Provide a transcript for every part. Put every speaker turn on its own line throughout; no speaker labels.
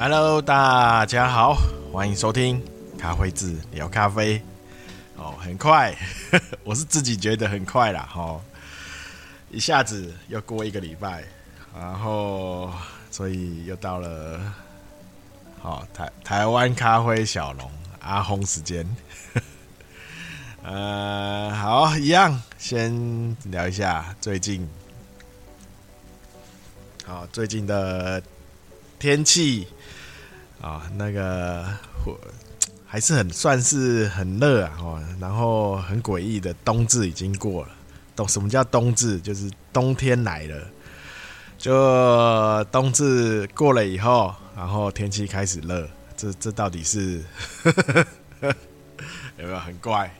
Hello，大家好，欢迎收听咖啡志聊咖啡。哦，很快，我是自己觉得很快啦。哦，一下子又过一个礼拜，然后所以又到了，好、哦、台台湾咖啡小龙阿轰时间。呃，好，一样，先聊一下最近，好，最近的天气啊，那个火还是很算是很热啊，哦，然后很诡异的冬至已经过了，冬什么叫冬至？就是冬天来了，就冬至过了以后，然后天气开始热，这这到底是 有没有很怪？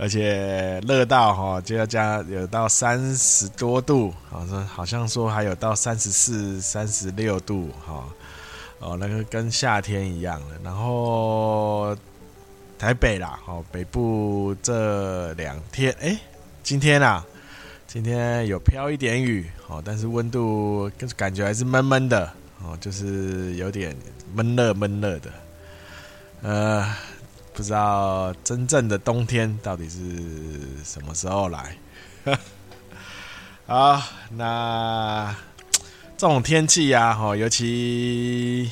而且热到哈就要加有到三十多度，好像好像说还有到三十四、三十六度哈，哦那个跟夏天一样的。然后台北啦，哦北部这两天，哎，今天啊，今天有飘一点雨，哦，但是温度跟感觉还是闷闷的，哦，就是有点闷热闷热的，呃。不知道真正的冬天到底是什么时候来？好，那这种天气呀，哈，尤其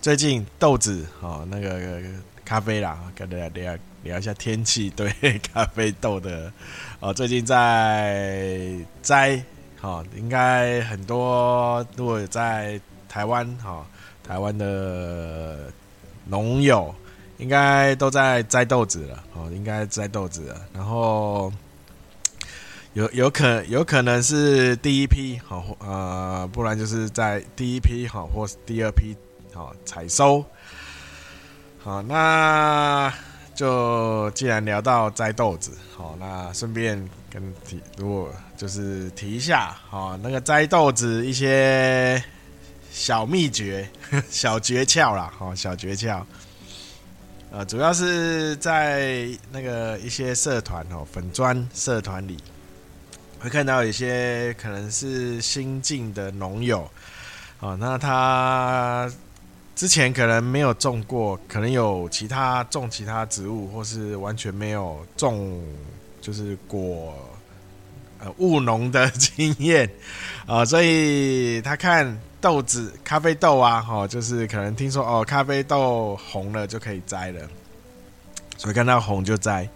最近豆子哦，那个咖啡啦，跟大家聊聊一下天气对 咖啡豆的哦，最近在摘，哈，应该很多如果在台湾哈，台湾的农友。应该都在摘豆子了哦，应该摘豆子了。然后有有可有可能是第一批好，呃，不然就是在第一批好，或是第二批好采收。好，那就既然聊到摘豆子，好，那顺便跟提，如果就是提一下，好，那个摘豆子一些小秘诀、小诀窍啦，好，小诀窍。呃，主要是在那个一些社团哦，粉专社团里，会看到一些可能是新进的农友，哦，那他之前可能没有种过，可能有其他种其他植物，或是完全没有种，就是果呃务农的经验啊，所以他看。豆子、咖啡豆啊，哦，就是可能听说哦，咖啡豆红了就可以摘了，所以看到红就摘。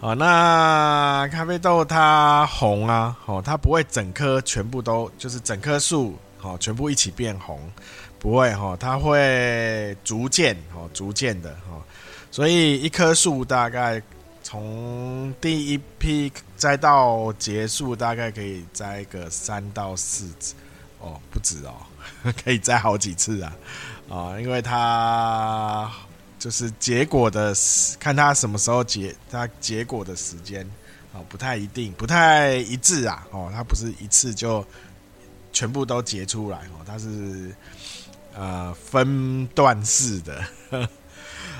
哦，那咖啡豆它红啊，哦，它不会整棵全部都就是整棵树，哦，全部一起变红，不会哈，它会逐渐哦，逐渐的哦，所以一棵树大概从第一批摘到结束，大概可以摘个三到四次。哦，不止哦，可以摘好几次啊，啊，因为它就是结果的，看它什么时候结，它结果的时间哦，不太一定，不太一致啊，哦，它不是一次就全部都结出来哦，它是呃分段式的，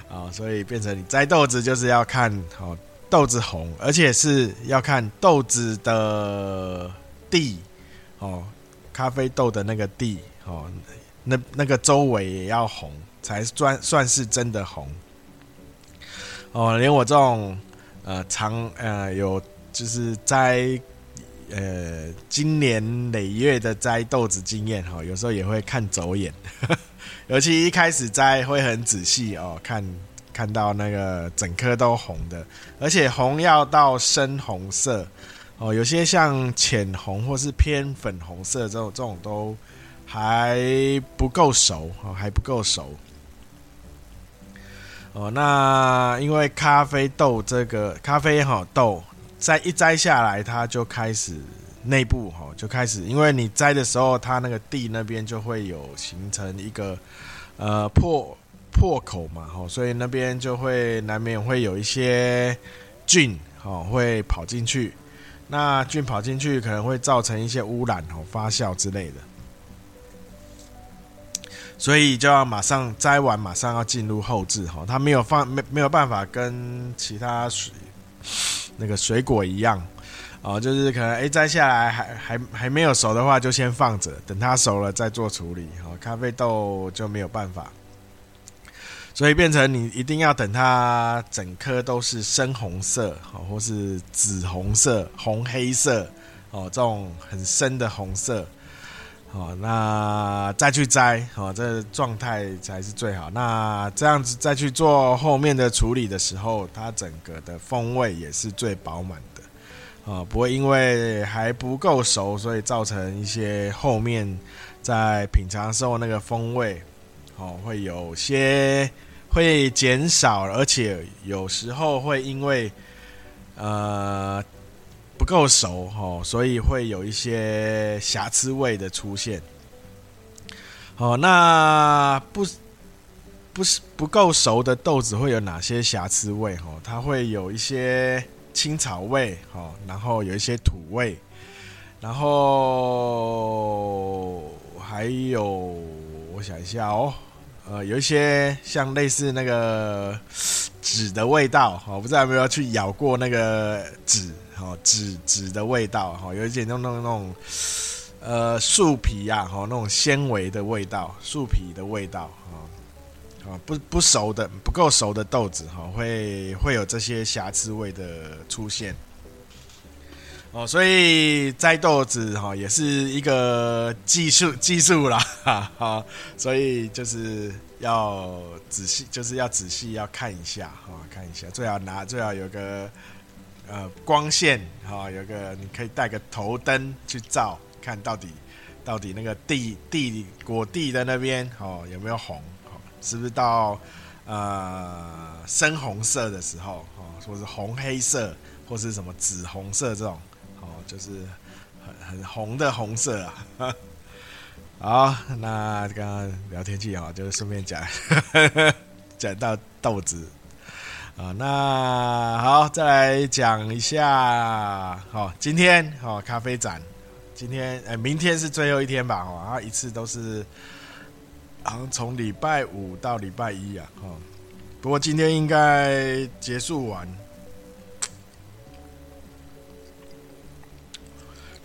啊，所以变成你摘豆子就是要看哦豆子红，而且是要看豆子的地哦。咖啡豆的那个地哦，那那个周围也要红，才算算是真的红哦。连我这种呃长呃有就是摘呃经年累月的摘豆子经验哈，有时候也会看走眼，尤其一开始摘会很仔细哦，看看到那个整颗都红的，而且红要到深红色。哦，有些像浅红或是偏粉红色这种，这种都还不够熟哦，还不够熟。哦，那因为咖啡豆这个咖啡哈豆，摘一摘下来，它就开始内部哈就开始，因为你摘的时候，它那个蒂那边就会有形成一个呃破破口嘛，哈，所以那边就会难免会有一些菌哦会跑进去。那菌跑进去可能会造成一些污染哦，发酵之类的，所以就要马上摘完，马上要进入后置哈。它没有放没没有办法跟其他水那个水果一样哦，就是可能哎摘下来还还还没有熟的话，就先放着，等它熟了再做处理。哦，咖啡豆就没有办法，所以变成你一定要等它整颗都是深红色，哦，或是紫红色、红黑色，哦，这种很深的红色。哦，那再去摘，哦，这状态才是最好。那这样子再去做后面的处理的时候，它整个的风味也是最饱满的，哦，不会因为还不够熟，所以造成一些后面在品尝时候那个风味，哦，会有些会减少，而且有时候会因为，呃。不够熟哦，所以会有一些瑕疵味的出现。哦，那不不是不够熟的豆子会有哪些瑕疵味？哦，它会有一些青草味，哦，然后有一些土味，然后还有我想一下哦，呃，有一些像类似那个纸的味道，哦，不知道有没有去咬过那个纸。哦，纸纸的味道，哈，有一点那种那种，呃，树皮呀，哈，那种纤维的味道，树皮的味道，啊，不不熟的不够熟的豆子，哈，会会有这些瑕疵味的出现。哦，所以摘豆子，哈，也是一个技术技术啦，哈，哈，所以就是要仔细，就是要仔细要看一下，哈，看一下，最好拿，最好有个。呃，光线哈、哦，有个你可以带个头灯去照，看到底到底那个地地果地的那边哦有没有红，哦，是不是到呃深红色的时候哦，或是红黑色，或是什么紫红色这种，就是很很红的红色啊。好，那刚刚聊天气哈，就顺便讲 讲到豆子。啊，那好，再来讲一下。好，今天好咖啡展，今天哎，明天是最后一天吧？哦，然后一次都是，好像从礼拜五到礼拜一啊。哦，不过今天应该结束完，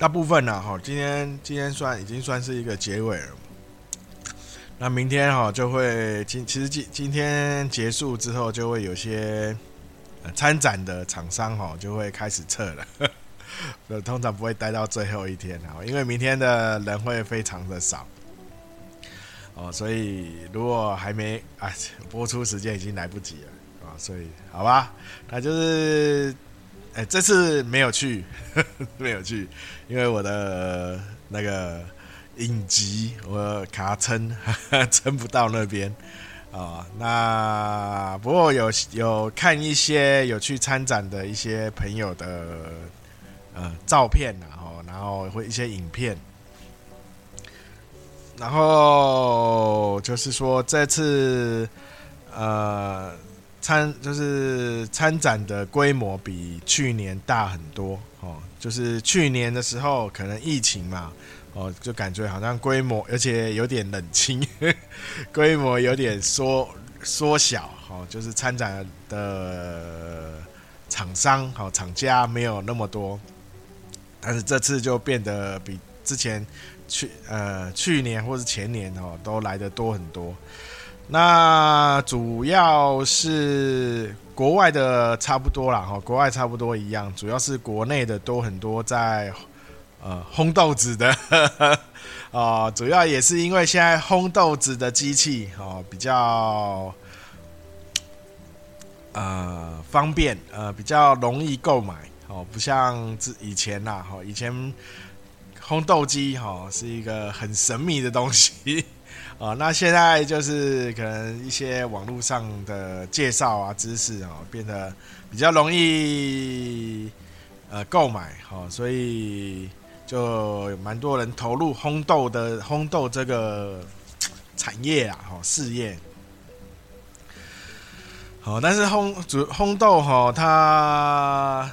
大部分呢，哈，今天今天算已经算是一个结尾了。那明天哈就会今其实今今天结束之后就会有些参展的厂商哈就会开始撤了，通常不会待到最后一天哈，因为明天的人会非常的少。哦，所以如果还没啊播出时间已经来不及了。啊，所以好吧，那就是哎这次没有去 没有去，因为我的那个。影集，我卡撑，撑不到那边啊。那不过有有看一些有去参展的一些朋友的呃照片，然后然后会一些影片，然后就是说这次呃参就是参展的规模比去年大很多哦。就是去年的时候可能疫情嘛。哦，就感觉好像规模，而且有点冷清，规模有点缩缩小。哦，就是参展的厂商、好厂家没有那么多，但是这次就变得比之前去呃去年或是前年哦都来的多很多。那主要是国外的差不多啦，哈，国外差不多一样，主要是国内的都很多在。呃，烘豆子的，啊、主要也是因为现在烘豆子的机器哦、比较呃方便，呃比较容易购买哦、不像之以前呐，哈、以前烘豆机哈、是一个很神秘的东西啊、那现在就是可能一些网络上的介绍啊知识啊、变得比较容易呃购买，好、呃，所以。就有蛮多人投入烘豆的烘豆这个产业啊，哈事业。好，但是烘煮烘豆哈，它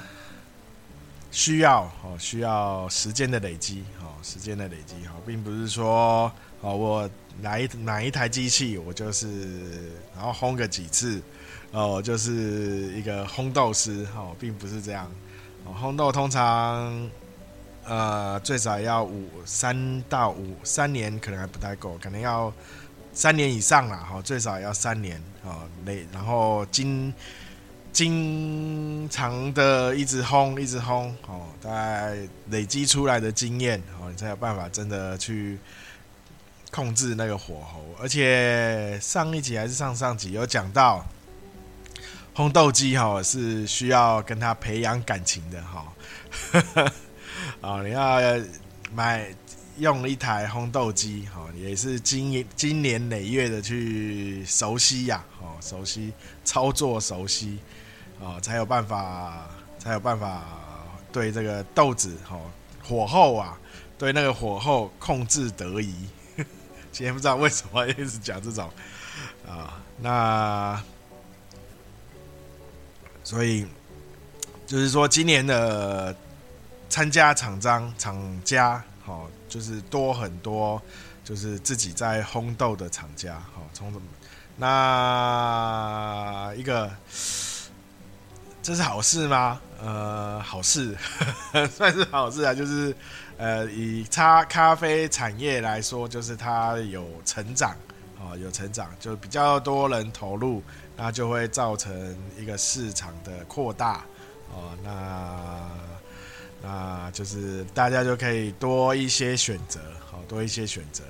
需要哦需要时间的累积，时间的累积，哈，并不是说哦我哪一哪一台机器，我就是然后烘个几次，哦就是一个烘豆师，哈，并不是这样。烘豆通常呃最少要五三到五三年，可能还不太够，可能要三年以上啦，哈，最少要三年啊，累，然后经经常的一直烘，一直烘，哦，大概累积出来的经验，哦，你才有办法真的去控制那个火候。而且上一集还是上上集有讲到。烘豆机哈是需要跟他培养感情的哈，啊，你要买用一台烘豆机哈，也是经经年累月的去熟悉呀，哦，熟悉操作熟悉，啊，才有办法才有办法对这个豆子哈火候啊，对那个火候控制得宜。今天不知道为什么一直讲这种啊，那。所以，就是说，今年的参加厂商厂家，好，就是多很多，就是自己在烘豆的厂家，好，从那一个，这是好事吗？呃，好事，算是好事啊。就是呃，以咖咖啡产业来说，就是它有成长，啊，有成长，就比较多人投入。那就会造成一个市场的扩大，哦，那那就是大家就可以多一些选择，好，多一些选择，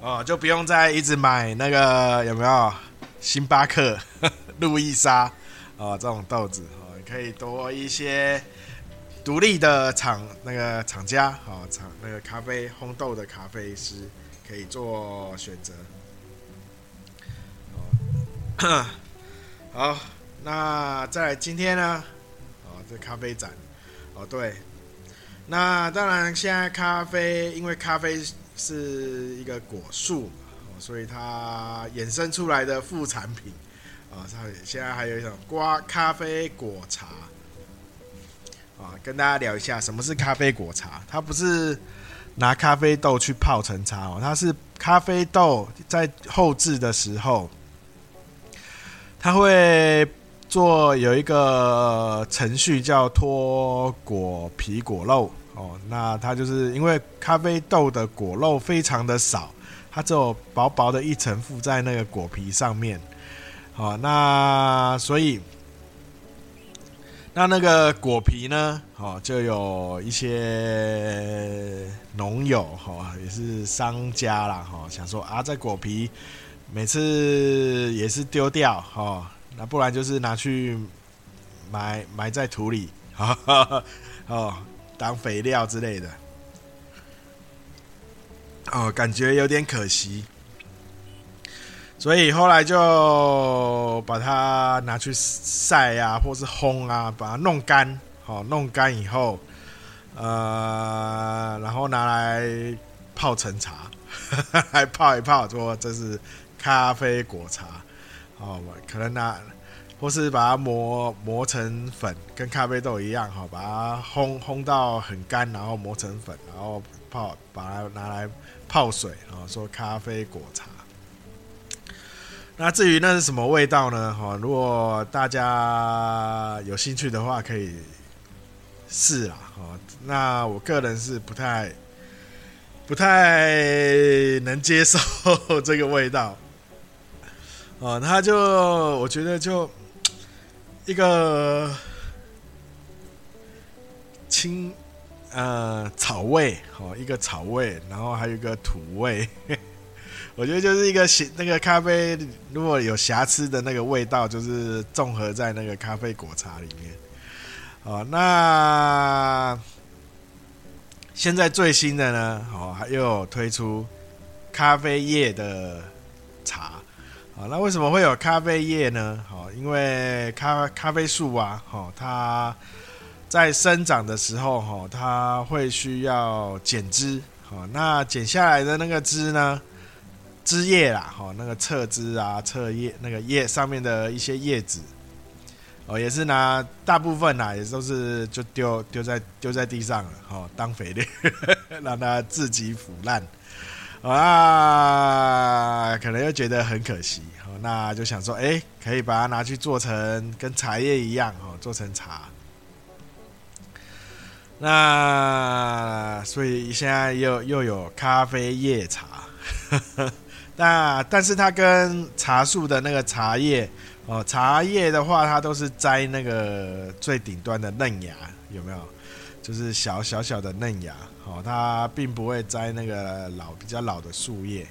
哦，就不用再一直买那个有没有星巴克、路易莎，哦，这种豆子，哦，可以多一些独立的厂那个厂家，哦，厂那个咖啡烘豆的咖啡师可以做选择。好，那在今天呢？哦，这咖啡展，哦对，那当然现在咖啡，因为咖啡是一个果树，哦，所以它衍生出来的副产品，啊，现在还有一种瓜咖啡果茶，啊，跟大家聊一下什么是咖啡果茶。它不是拿咖啡豆去泡成茶哦，它是咖啡豆在后制的时候。它会做有一个程序叫脱果皮果肉哦，那它就是因为咖啡豆的果肉非常的少，它只有薄薄的一层附在那个果皮上面，好，那所以那那个果皮呢，哦，就有一些农友哈，也是商家啦哈，想说啊，这果皮。每次也是丢掉哈，那不然就是拿去埋埋在土里，哦，当肥料之类的，哦，感觉有点可惜，所以后来就把它拿去晒啊，或是烘啊，把它弄干，好，弄干以后，呃，然后拿来泡成茶，来泡一泡，说这是。咖啡果茶，哦，可能拿，或是把它磨磨成粉，跟咖啡豆一样，哈，把它烘烘到很干，然后磨成粉，然后泡，把它拿来泡水，然后说咖啡果茶。那至于那是什么味道呢？哈，如果大家有兴趣的话，可以试啦，哈。那我个人是不太不太能接受 这个味道。哦，他就我觉得就一个青呃草味，哦，一个草味，然后还有一个土味，我觉得就是一个那个咖啡如果有瑕疵的那个味道，就是综合在那个咖啡果茶里面。哦，那现在最新的呢，哦，还又有推出咖啡叶的茶。啊，那为什么会有咖啡叶呢？好，因为咖咖啡树啊，哈，它在生长的时候，哈，它会需要剪枝，好，那剪下来的那个枝呢，枝叶啦，哈，那个侧枝啊，侧叶那个叶上面的一些叶子，哦，也是拿大部分呐，也都是就丢丢在丢在地上了，哈，当肥料，让它自己腐烂。啊，可能又觉得很可惜，那就想说，哎，可以把它拿去做成跟茶叶一样，哦，做成茶。那所以现在又又有咖啡叶茶，那但是它跟茶树的那个茶叶哦，茶叶的话它都是摘那个最顶端的嫩芽，有没有？就是小小小的嫩芽，哦，它并不会摘那个老比较老的树叶，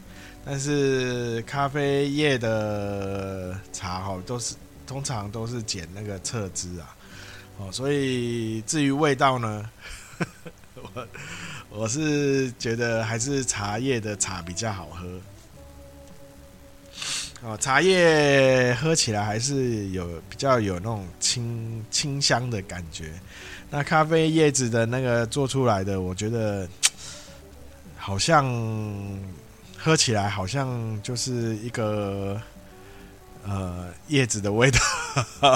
但是咖啡叶的茶哦，都是通常都是剪那个侧枝啊。哦，所以至于味道呢，我我是觉得还是茶叶的茶比较好喝。哦，茶叶喝起来还是有比较有那种清清香的感觉。那咖啡叶子的那个做出来的，我觉得好像喝起来好像就是一个。呃，叶子的味道，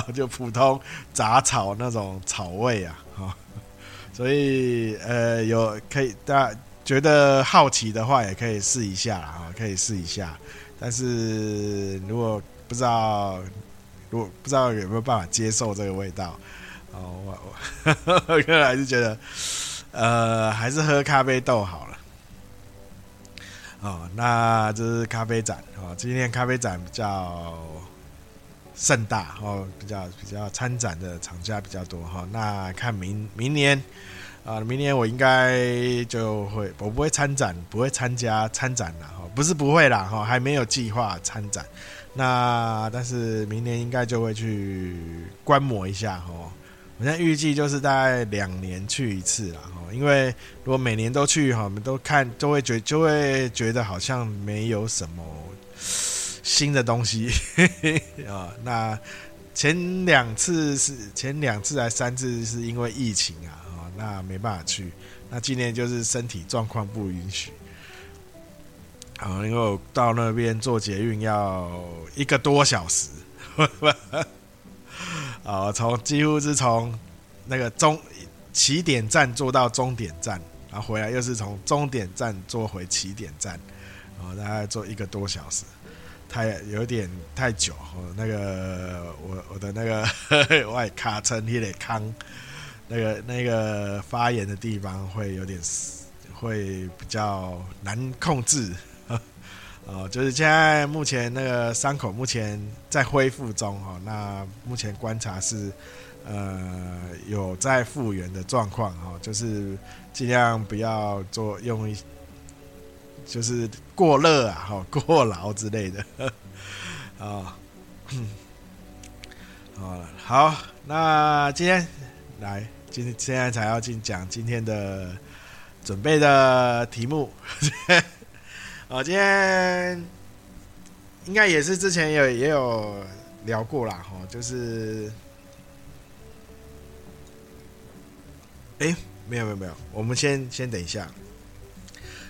就普通杂草那种草味啊，哈，所以呃，有可以大家觉得好奇的话，也可以试一下啊，可以试一下。但是如果不知道，如果不知道有没有办法接受这个味道，哦，我我个人还是觉得，呃，还是喝咖啡豆好了。哦，那这是咖啡展哦。今天咖啡展比较盛大哦，比较比较参展的厂家比较多哈、哦。那看明明年啊，明年我应该就会，我不会参展，不会参加参展了哈、不是不会啦哈、还没有计划参展。那但是明年应该就会去观摩一下哈。哦我现在预计就是大概两年去一次啦，哈，因为如果每年都去哈，我们都看都会觉就会觉得好像没有什么新的东西啊。那前两次是前两次还三次是因为疫情啊，那没办法去。那今年就是身体状况不允许，啊，因为我到那边坐捷运要一个多小时。啊，从几乎是从那个终起点站坐到终点站，然后回来又是从终点站坐回起点站，然后大概坐一个多小时，太有点太久。我那个我我的那个 外卡车你得扛，那个那个发炎的地方会有点会比较难控制。哦，就是现在目前那个伤口目前在恢复中哈，那目前观察是，呃，有在复原的状况哈，就是尽量不要做用一，就是过热啊哈，过劳之类的，啊，好，好，那今天来，今天现在才要进讲今天的准备的题目。哦，今天应该也是之前有也有聊过啦，哈，就是，哎，没有没有没有，我们先先等一下，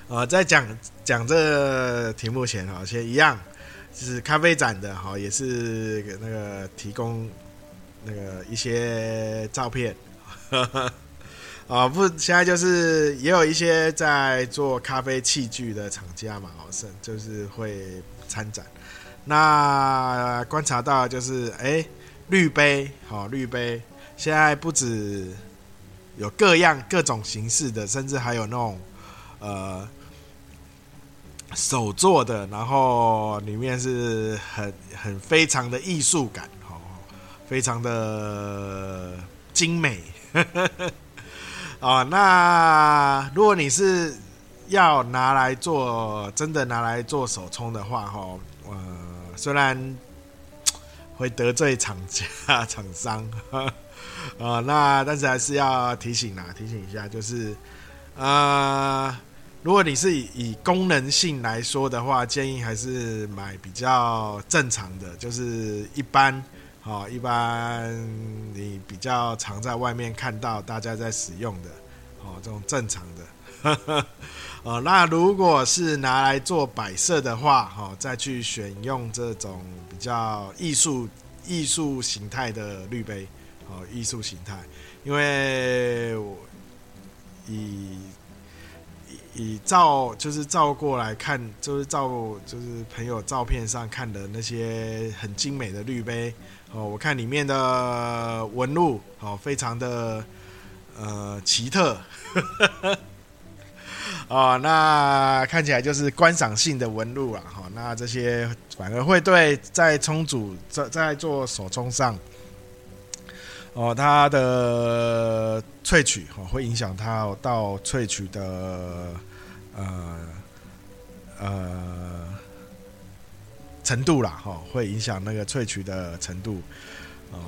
啊，在讲讲这个题目前哈，先一样，就是咖啡展的哈，也是那个提供那个一些照片。呵呵啊，不，现在就是也有一些在做咖啡器具的厂家嘛，哦，是就是会参展。那观察到就是，哎，滤杯，好，滤杯，现在不止有各样各种形式的，甚至还有那种呃手做的，然后里面是很很非常的艺术感，哦，非常的精美。呵呵啊、哦，那如果你是要拿来做，真的拿来做手冲的话，哈，呃，虽然会得罪厂家厂商，啊、那但是还是要提醒啦，提醒一下，就是，呃，如果你是以功能性来说的话，建议还是买比较正常的，就是一般。哦，一般你比较常在外面看到大家在使用的，哦，这种正常的，哦，那如果是拿来做摆设的话，哦，再去选用这种比较艺术艺术形态的滤杯，哦，艺术形态，因为我以以照就是照过来看，就是照就是朋友照片上看的那些很精美的滤杯。哦，我看里面的纹路，哦，非常的，呃奇特。哦，那看起来就是观赏性的纹路了哈。那这些反而会对在冲煮在在做手冲上，哦，它的萃取哦会影响它到萃取的呃呃程度啦哈，会影响那个萃取的程度哦，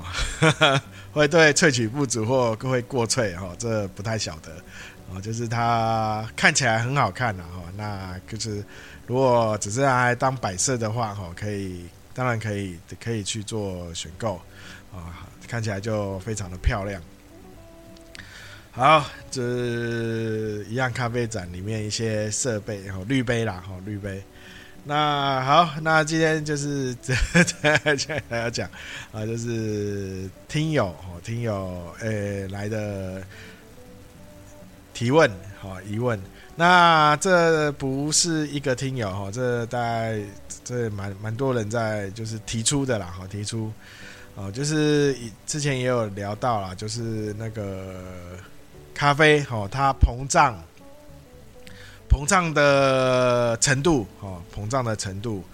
会对萃取不足或会过萃哈，这不太晓得。哦，就是它看起来很好看的哈，那就是如果只是拿来当摆设的话哈，可以当然可以可以去做选购啊，看起来就非常的漂亮。好，这一样咖啡展里面一些设备，然后滤杯啦，哈滤杯。那好，那今天就是这这这还要讲啊，就是听友哦，听友诶来的。提问好疑问，那这不是一个听友哈，这大概这蛮蛮多人在就是提出的啦，哈提出哦，就是之前也有聊到啦，就是那个咖啡哦，它膨胀膨胀的程度哦，膨胀的程度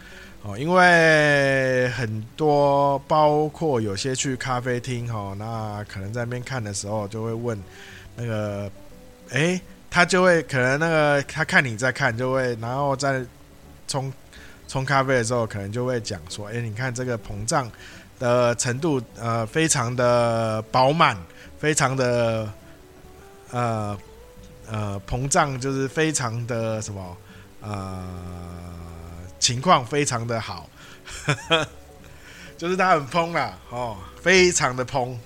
哦，因为很多包括有些去咖啡厅哦，那可能在那边看的时候就会问那个。哎、他就会可能那个他看你在看，就会然后在冲冲咖啡的时候，可能就会讲说：“哎、你看这个膨胀的程度，呃，非常的饱满，非常的呃呃膨胀，就是非常的什么呃情况非常的好，就是它很膨啦，哦，非常的膨。”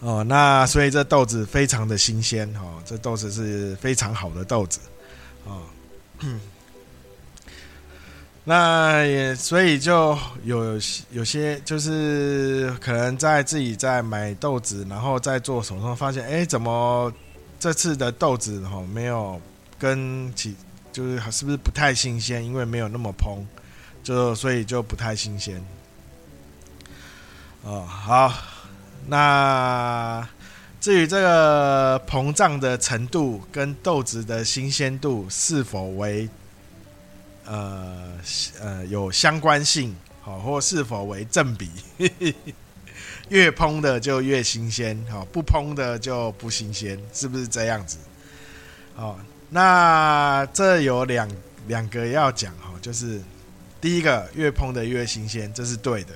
哦，那所以这豆子非常的新鲜哦，这豆子是非常好的豆子哦。那也所以就有有些就是可能在自己在买豆子，然后在做手冲，发现哎，怎么这次的豆子哈没有跟其就是是不是不太新鲜？因为没有那么膨，就所以就不太新鲜。哦，好。那至于这个膨胀的程度跟豆子的新鲜度是否为呃呃有相关性，好，或是否为正比，越烹的就越新鲜，好，不烹的就不新鲜，是不是这样子？好，那这有两两个要讲哈，就是第一个越烹的越新鲜，这是对的。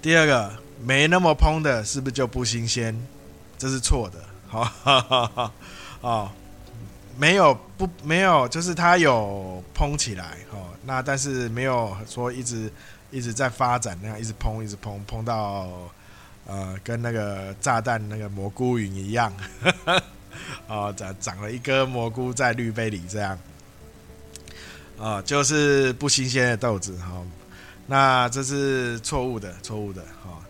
第二个。没那么烹的，是不是就不新鲜？这是错的。好，哦，没有不没有，就是它有膨起来，哦，那但是没有说一直一直在发展那样，一直膨一直膨膨到呃跟那个炸弹那个蘑菇云一样，哦，长长了一颗蘑菇在滤杯里这样，啊，就是不新鲜的豆子，哈，那这是错误的，错误的，哈。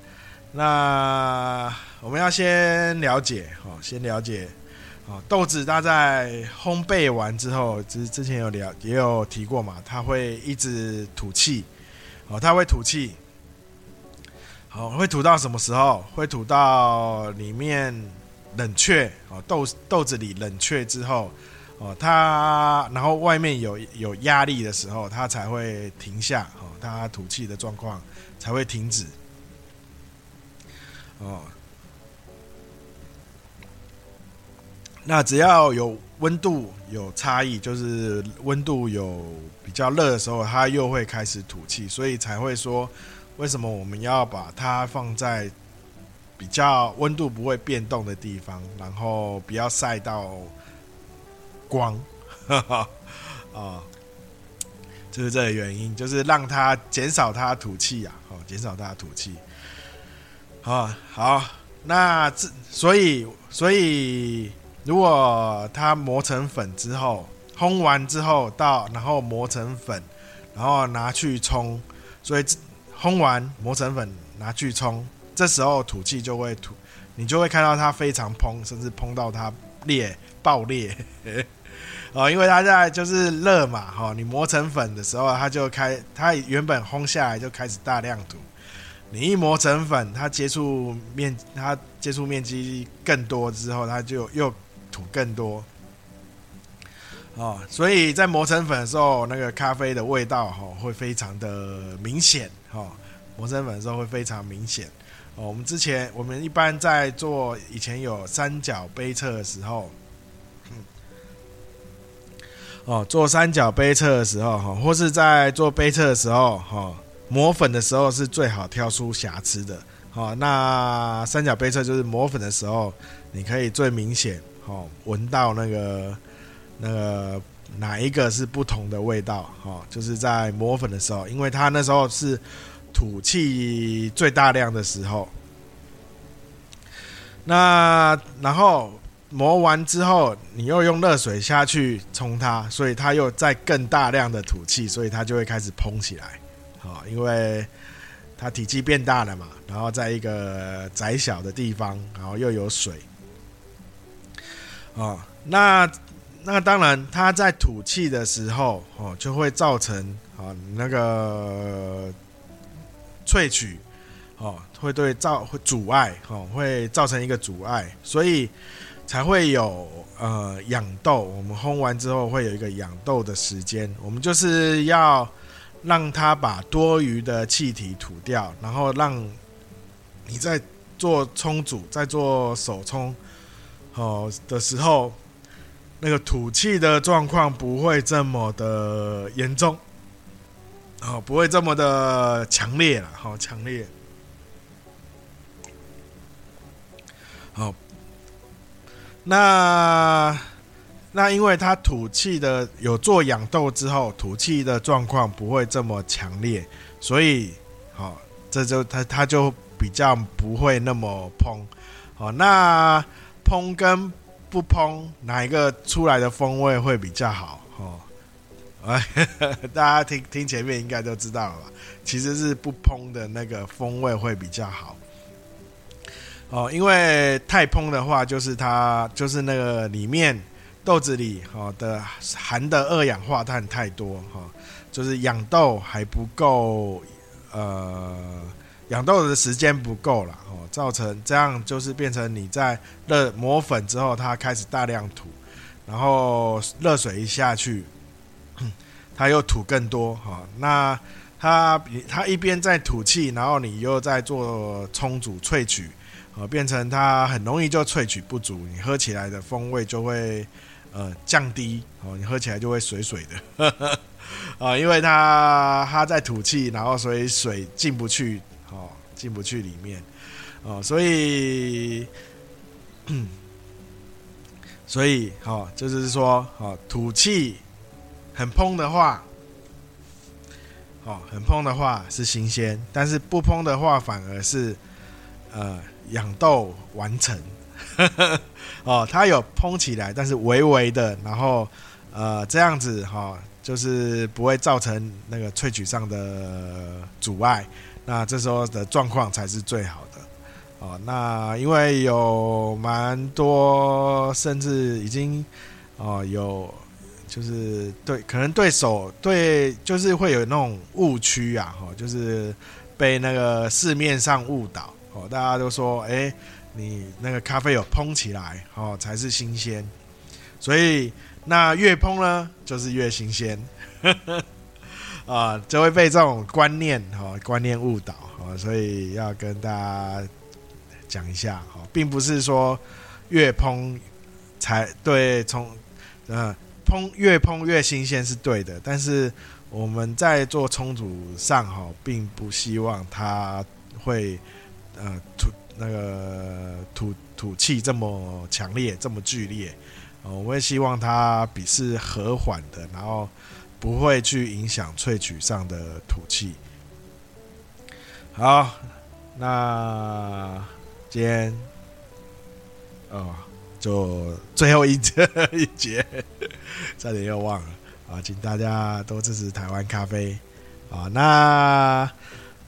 那我们要先了解，哦，先了解，哦，豆子它在烘焙完之后，之之前有聊也有提过嘛，它会一直吐气，哦，它会吐气，好，会吐到什么时候？会吐到里面冷却，哦，豆豆子里冷却之后，哦，它然后外面有有压力的时候，它才会停下，哦，它吐气的状况才会停止。哦，那只要有温度有差异，就是温度有比较热的时候，它又会开始吐气，所以才会说，为什么我们要把它放在比较温度不会变动的地方，然后不要晒到光，啊，就是这个原因，就是让它减少它吐气呀，哦，减少它吐气。好好，那这所以所以，如果它磨成粉之后，烘完之后到，然后磨成粉，然后拿去冲，所以烘完磨成粉拿去冲，这时候土气就会吐，你就会看到它非常膨，甚至膨到它裂爆裂。哦，因为它在就是热嘛，哈，你磨成粉的时候，它就开，它原本烘下来就开始大量吐。你一磨成粉，它接触面它接触面积更多之后，它就又土更多。哦，所以在磨成粉的时候，那个咖啡的味道哈会非常的明显哈。磨成粉的时候会非常明显。哦，我们之前我们一般在做以前有三角杯测的时候，哦，做三角杯测的时候哈，或是在做杯测的时候哈，磨粉的时候是最好挑出瑕疵的。哦，那三角杯测就是磨粉的时候，你可以最明显哦闻到那个。那个哪一个是不同的味道？哦，就是在磨粉的时候，因为它那时候是吐气最大量的时候。那然后磨完之后，你又用热水下去冲它，所以它又再更大量的吐气，所以它就会开始膨起来。好，因为它体积变大了嘛，然后在一个窄小的地方，然后又有水。啊，那。那当然，它在吐气的时候，哦，就会造成啊那个萃取，哦，会对造会阻碍，哦，会造成一个阻碍，所以才会有呃养豆。我们烘完之后会有一个养豆的时间，我们就是要让它把多余的气体吐掉，然后让你在做冲煮、在做手冲哦的时候。那个吐气的状况不会这么的严重，哦，不会这么的强烈了，好强烈，好，那那因为它吐气的有做养豆之后，吐气的状况不会这么强烈，所以好，这就它它就比较不会那么砰，好，那烹跟。不烹哪一个出来的风味会比较好？哦，大家听听前面应该都知道了吧？其实是不烹的那个风味会比较好。哦，因为太烹的话，就是它就是那个里面豆子里哦的含的二氧化碳太多哈，就是养豆还不够呃。养豆的时间不够了哦，造成这样就是变成你在热磨粉之后，它开始大量吐，然后热水一下去，它又吐更多哈。那它它一边在吐气，然后你又在做冲煮萃取，啊，变成它很容易就萃取不足，你喝起来的风味就会呃降低哦，你喝起来就会水水的，啊，因为它它在吐气，然后所以水进不去。进不去里面，哦，所以，所以，哦，就是说，哦，吐气很膨的话，哦，很膨的话是新鲜，但是不膨的话反而是，呃，养豆完成，哦，它有膨起来，但是微微的，然后，呃，这样子，哈、哦，就是不会造成那个萃取上的阻碍。那这时候的状况才是最好的哦。那因为有蛮多，甚至已经哦有，就是对，可能对手对，就是会有那种误区啊，哈，就是被那个市面上误导哦。大家都说，哎，你那个咖啡有烹起来哦，才是新鲜。所以那越烹呢，就是越新鲜。啊，就会被这种观念哈观念误导。哈，所以要跟大家讲一下哈，并不是说越烹才对，从嗯烹越烹越新鲜是对的，但是我们在做冲煮上哈，并不希望它会呃吐那个吐吐气这么强烈这么剧烈，我也希望它比是和缓的，然后。不会去影响萃取上的吐气。好，那今天哦，就最后一节 一节，差点又忘了啊！请大家多支持台湾咖啡啊！那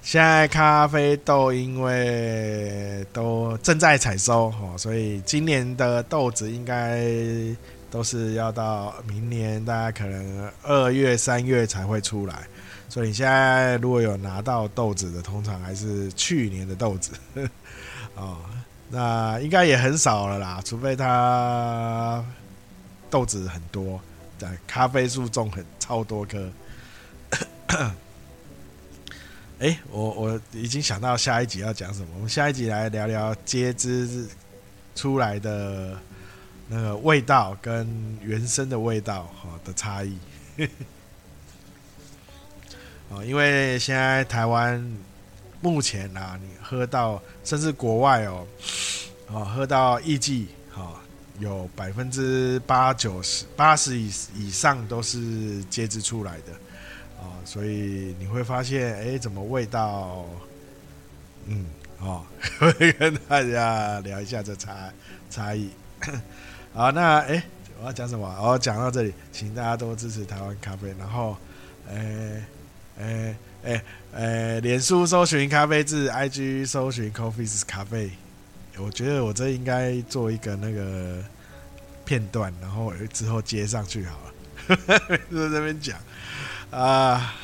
现在咖啡豆因为都正在采收哦，所以今年的豆子应该都是要到明年大概可能二月三月才会出来。所以你现在如果有拿到豆子的，通常还是去年的豆子 哦，那应该也很少了啦，除非它豆子很多，在咖啡树种很超多棵。哎、我我已经想到下一集要讲什么，我们下一集来聊聊接枝出来的那个味道跟原生的味道哈的差异。哦，因为现在台湾目前啊，你喝到甚至国外哦，哦，喝到艺妓，哈，有百分之八九十、八十以以上都是接枝出来的，哦，所以你会发现，哎，怎么味道，嗯，哦，会跟大家聊一下这差差异。好，那哎，我要讲什么？我要讲到这里，请大家多支持台湾咖啡，然后，哎。哎哎哎，脸书搜寻咖啡志，IG 搜寻 Coffees 咖啡。我觉得我这应该做一个那个片段，然后之后接上去好了。就在这边讲啊，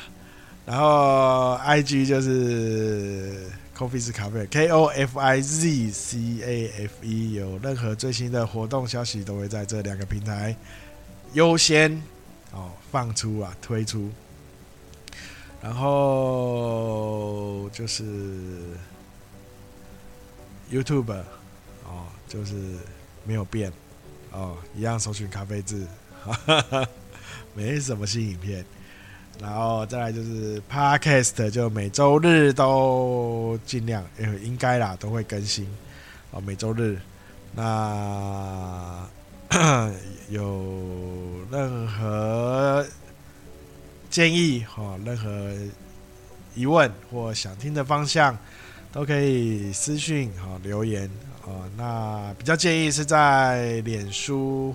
然后 IG 就是 Coffee 是咖啡，K O F I Z C A F E。有任何最新的活动消息，都会在这两个平台优先哦放出啊推出。然后就是 YouTube 哦，就是没有变哦，一样搜寻咖啡字，没什么新影片。然后再来就是 Podcast，就每周日都尽量，应该啦，都会更新哦，每周日。那 有任何建议哈，任何疑问或想听的方向，都可以私讯哈留言啊。那比较建议是在脸书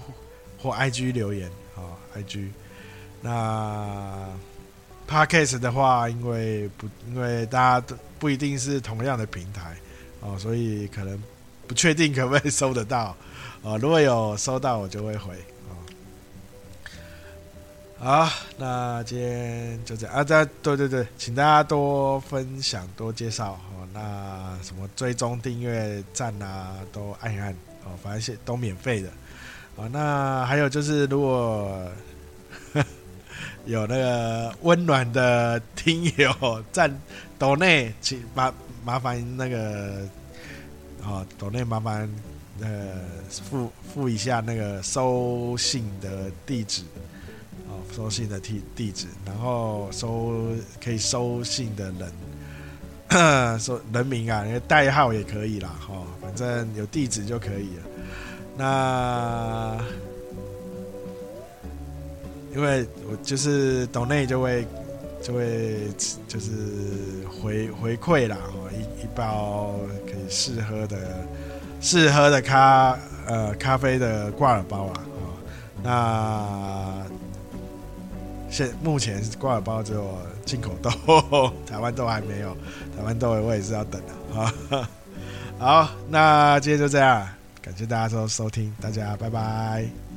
或 IG 留言啊，IG。那 Podcast 的话，因为不因为大家都不一定是同样的平台哦，所以可能不确定可不可以收得到 哦。如果有收到，我就会回哦。好，那今天就这样啊！对对对，请大家多分享、多介绍哦。那什么追踪、订阅、赞啊，都按一按哦，反正都免费的。哦，那还有就是，如果有那个温暖的听友赞岛内，请麻麻烦那个哦，岛内麻烦呃附附一下那个收信的地址。收信的地地址，然后收可以收信的人，收人名啊，那个代号也可以啦，哈，反正有地址就可以了。那因为我就是抖内就会就会就是回回馈啦，哦，一一包可以试喝的试喝的咖呃咖啡的挂耳包啦，啊，那。现目前挂耳包只有进口豆，台湾豆还没有，台湾豆我也是要等的啊。好，那今天就这样，感谢大家收收听，大家拜拜。